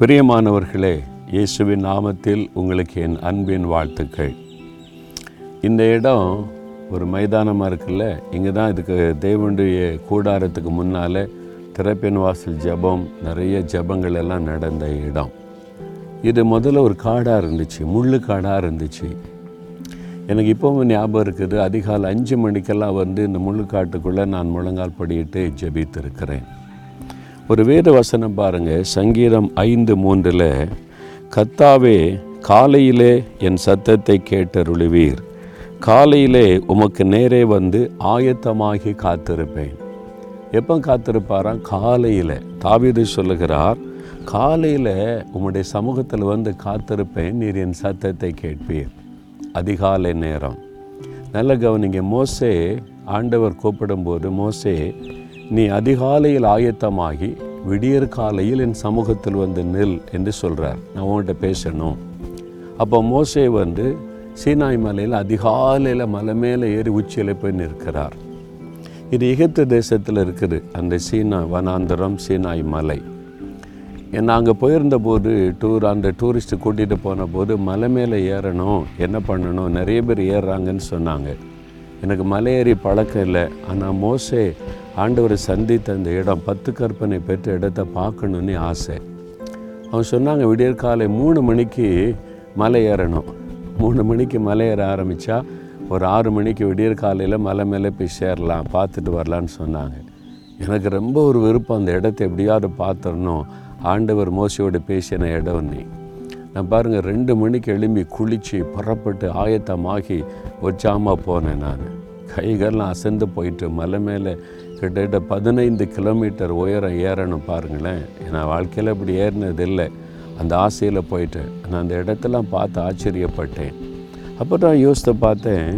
பிரியமானவர்களே இயேசுவின் நாமத்தில் உங்களுக்கு என் அன்பின் வாழ்த்துக்கள். இந்த இடம் ஒரு மைதானமாக இருக்குல்ல? இங்கே தான் இதுக்கு தேவனுடைய கூடாரத்துக்கு முன்னால் திறப்பின் வாசல் ஜெபம் நிறைய ஜெபங்கள் எல்லாம் நடந்த இடம். இது முதல்ல ஒரு காடாக இருந்துச்சு முள்ளு காடாக இருந்துச்சு. எனக்கு இப்போவும் ஞாபகம் இருக்குது அதிகாலை அஞ்சு மணிக்கெல்லாம் வந்து இந்த முள்ளுக்காட்டுக்குள்ளே நான் முழங்கால் படியிட்டு ஜபித்திருக்கிறேன். ஒரு வேத வசனம் பாருங்கள் சங்கீதம் ஐந்து மூன்றில் கத்தாவே காலையிலே என் சத்தத்தை கேட்டருளுவீர். காலையிலே உமக்கு நேரே வந்து ஆயத்தமாகி காத்திருப்பேன். எப்போ காத்திருப்பாராம்? காலையில். தாவீது சொல்லுகிறார் காலையில் உம்முடைய சமூகத்தில் வந்து காத்திருப்பேன். நீர் என் சத்தத்தை கேட்பீர். அதிகாலை நேரம். நல்ல கவனிங்க. மோசே ஆண்டவர் கூப்பிடும்போது மோசே நீ அதிகாலையில் ஆயத்தமாகி விடியற் காலையில் என் சமூகத்தில் வந்து நில் என்று சொல்கிறார் நான் உன்கிட்ட பேசணும். அப்போ மோசே வந்து சீனாய் மலையில் அதிகாலையில் மலை மேலே ஏறி உச்சியில் போய் நிற்கிறார். இது எகிப்து தேசத்தில் இருக்குது. அந்த சீனா வனாந்தரம் சீனாய் மலை. நாங்கள் போயிருந்தபோது டூர் அந்த டூரிஸ்ட்டு கூட்டிகிட்டு போன போது மலை மேலே ஏறணும். என்ன பண்ணணும்? நிறைய பேர் ஏறுறாங்கன்னு சொன்னாங்க. எனக்கு மலை பழக்கம் இல்லை. ஆனால் மோசே ஆண்டவரை சந்தித்த அந்த இடம் பத்து கற்பனை பெற்ற இடத்த பார்க்கணுன்னு ஆசை. அவன் சொன்னாங்க விடியற் காலை மூணு மணிக்கு மலை ஏறணும். மூணு மணிக்கு மலை ஏற ஆரம்பித்தா ஒரு ஆறு மணிக்கு விடியற் காலையில் மலை மேலே போய் சேரலாம் பார்த்துட்டு வரலான்னு சொன்னாங்க. எனக்கு ரொம்ப ஒரு விருப்பம் அந்த இடத்த எப்படியாவது பார்த்துடணும். ஆண்டவர் மோசையோடு பேசின இடம் நீ. நான் பாருங்கள் ரெண்டு மணிக்கு எழும்பி குளித்து புறப்பட்டு ஆயத்தமாகி ஒச்சாமல் போனேன் நான். கைகள்லாம் அசந்து போயிட்டு மலை மேலே கிட்டத்தட்ட பதினைந்து கிலோமீட்டர் உயரம் ஏறணும் பாருங்களேன். நான் வாழ்க்கையில் இப்படி ஏறினதில்லை. அந்த ஆசையில் போயிட்டேன் நான் அந்த இடத்தெல்லாம் பார்த்து ஆச்சரியப்பட்டேன். அப்போ நான் யோசித்து பார்த்தேன்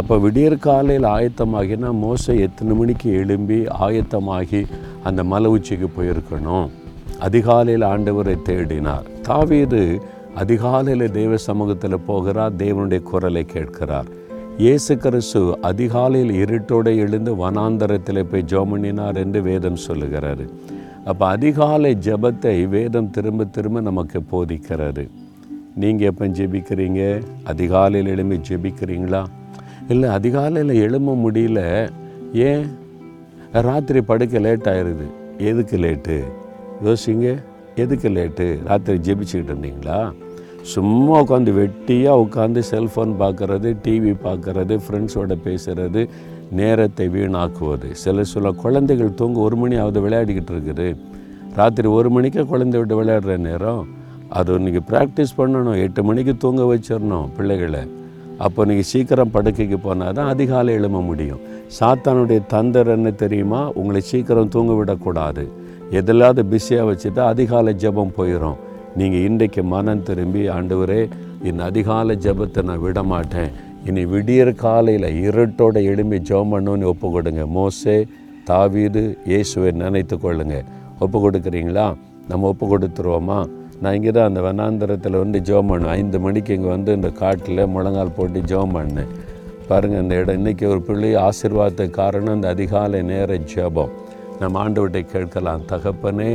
அப்போ விடியற் காலையில் ஆயத்தமாகினா மோசை எத்தனை மணிக்கு எழும்பி ஆயத்தமாகி அந்த மலை உச்சிக்கு போயிருக்கணும்? அதிகாலையில் ஆண்டவரை தேடினார். தாவீது அதிகாலையில் தெய்வ சமூகத்தில் போகிறார் தேவனுடைய குரலை கேட்கிறார். இயேசு கிறிஸ்து அதிகாலையில் இருட்டோடு எழுந்து வனாந்தரத்தில் போய் ஜோமனினார் என்று வேதம் சொல்லுகிறாரு. அப்போ அதிகாலை ஜெபத்தை வேதம் திரும்ப திரும்ப நமக்கு போதிக்கிறாரு நீங்கள் எப்போ ஜெபிக்கிறீங்க? அதிகாலையில் எழும்பி ஜெபிக்கிறீங்களா? இல்லை அதிகாலையில் எழும்ப முடியல. ஏன்? ராத்திரி படுக்க லேட் ஆயிடுது எதுக்கு லேட்டு யோசிங்க. எதுக்கு லேட்டு ராத்திரி ஜெபிச்சுக்கிட்டு இருந்தீங்களா? சும்மா உட்காந்து வெட்டியாக உட்காந்து செல்ஃபோன் பார்க்குறது டிவி பார்க்குறது ஃப்ரெண்ட்ஸோட பேசுகிறது நேரத்தை வீணாக்குவது. சில சில குழந்தைகள் தூங்க ஒரு மணி ஆகுது விளையாடிக்கிட்டு இருக்குது. ராத்திரி ஒரு மணிக்கே குழந்தை விட்டு விளையாடுற நேரம். அது இன்றைக்கி ப்ராக்டிஸ் பண்ணணும். எட்டு மணிக்கு தூங்க வச்சிடணும் பிள்ளைகளை. அப்போ நீங்கள் சீக்கிரம் படுக்கைக்கு போனால் தான் அதிகாலை எழும முடியும். சாத்தானுடைய தந்தர் என்ன தெரியுமா? உங்களை சீக்கிரம் தூங்க விடக்கூடாது. எதில்லாத பிஸியாக வச்சுட்டா அதிகாலை ஜெபம் போயிடும் நீங்கள் இன்றைக்கு மனம் திரும்பி ஆண்டவரே என் அதிகாலை ஜெபத்தை நான் விட மாட்டேன் இனி விடியற் காலையில் இருட்டோட எழும்பி ஜெபம் பண்ணுன்னு ஒப்பு கொடுங்க. மோசே தாவீது இயேசுவை நினைத்து கொள்ளுங்க. ஒப்பு கொடுக்குறீங்களா? நம்ம ஒப்பு கொடுத்துருவோமா? நான் இங்கே தான் அந்த வனாந்தரத்தில் வந்து ஜெபம் பண்ணேன். ஐந்து மணிக்கு இங்கே வந்து இந்த காட்டில் முழங்கால் போட்டு ஜோம் பண்ணேன். பாருங்கள் இந்த இடம் இன்றைக்கி ஒரு பிள்ளை ஆசீர்வாதத்துக்கு காரணம் இந்த அதிகாலை நேர ஜெபம். நம்ம ஆண்டு விட்டை கேட்கலாம் தகப்பனே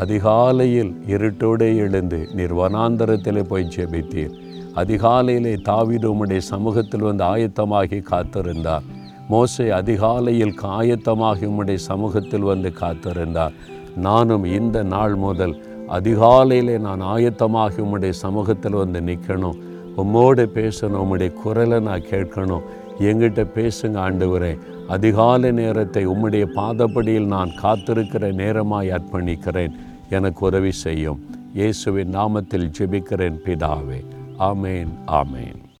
அதிகாலையில் இருட்டோடே எழுந்து நீர் வனாந்தரத்தில் போய் ஜெபித்தீர். அதிகாலையிலே தாவீது உம்முடைய சமூகத்தில் வந்து ஆயத்தமாகி காத்திருந்தார். மோசை அதிகாலையில் ஆயத்தமாகி உம்முடைய சமூகத்தில் வந்து காத்திருந்தார். நானும் இந்த நாள் முதல் அதிகாலையிலே நான் ஆயத்தமாகி உம்முடைய சமூகத்தில் வந்து நிற்கணும். உம்மோடு பேசணும் உம்முடைய குரலை நான் கேட்கணும். எங்கிட்ட பேசுங்க ஆண்டவரே. அதிகாலை நேரத்தை உம்முடைய பாதப்படியில் நான் காத்திருக்கிற நேரமாய் அர்ப்பணிக்கிறேன். எனக்கு உதவி செய்யும். இயேசுவின் நாமத்தில் ஜெபிக்கிறேன் பிதாவே. ஆமேன் ஆமேன்.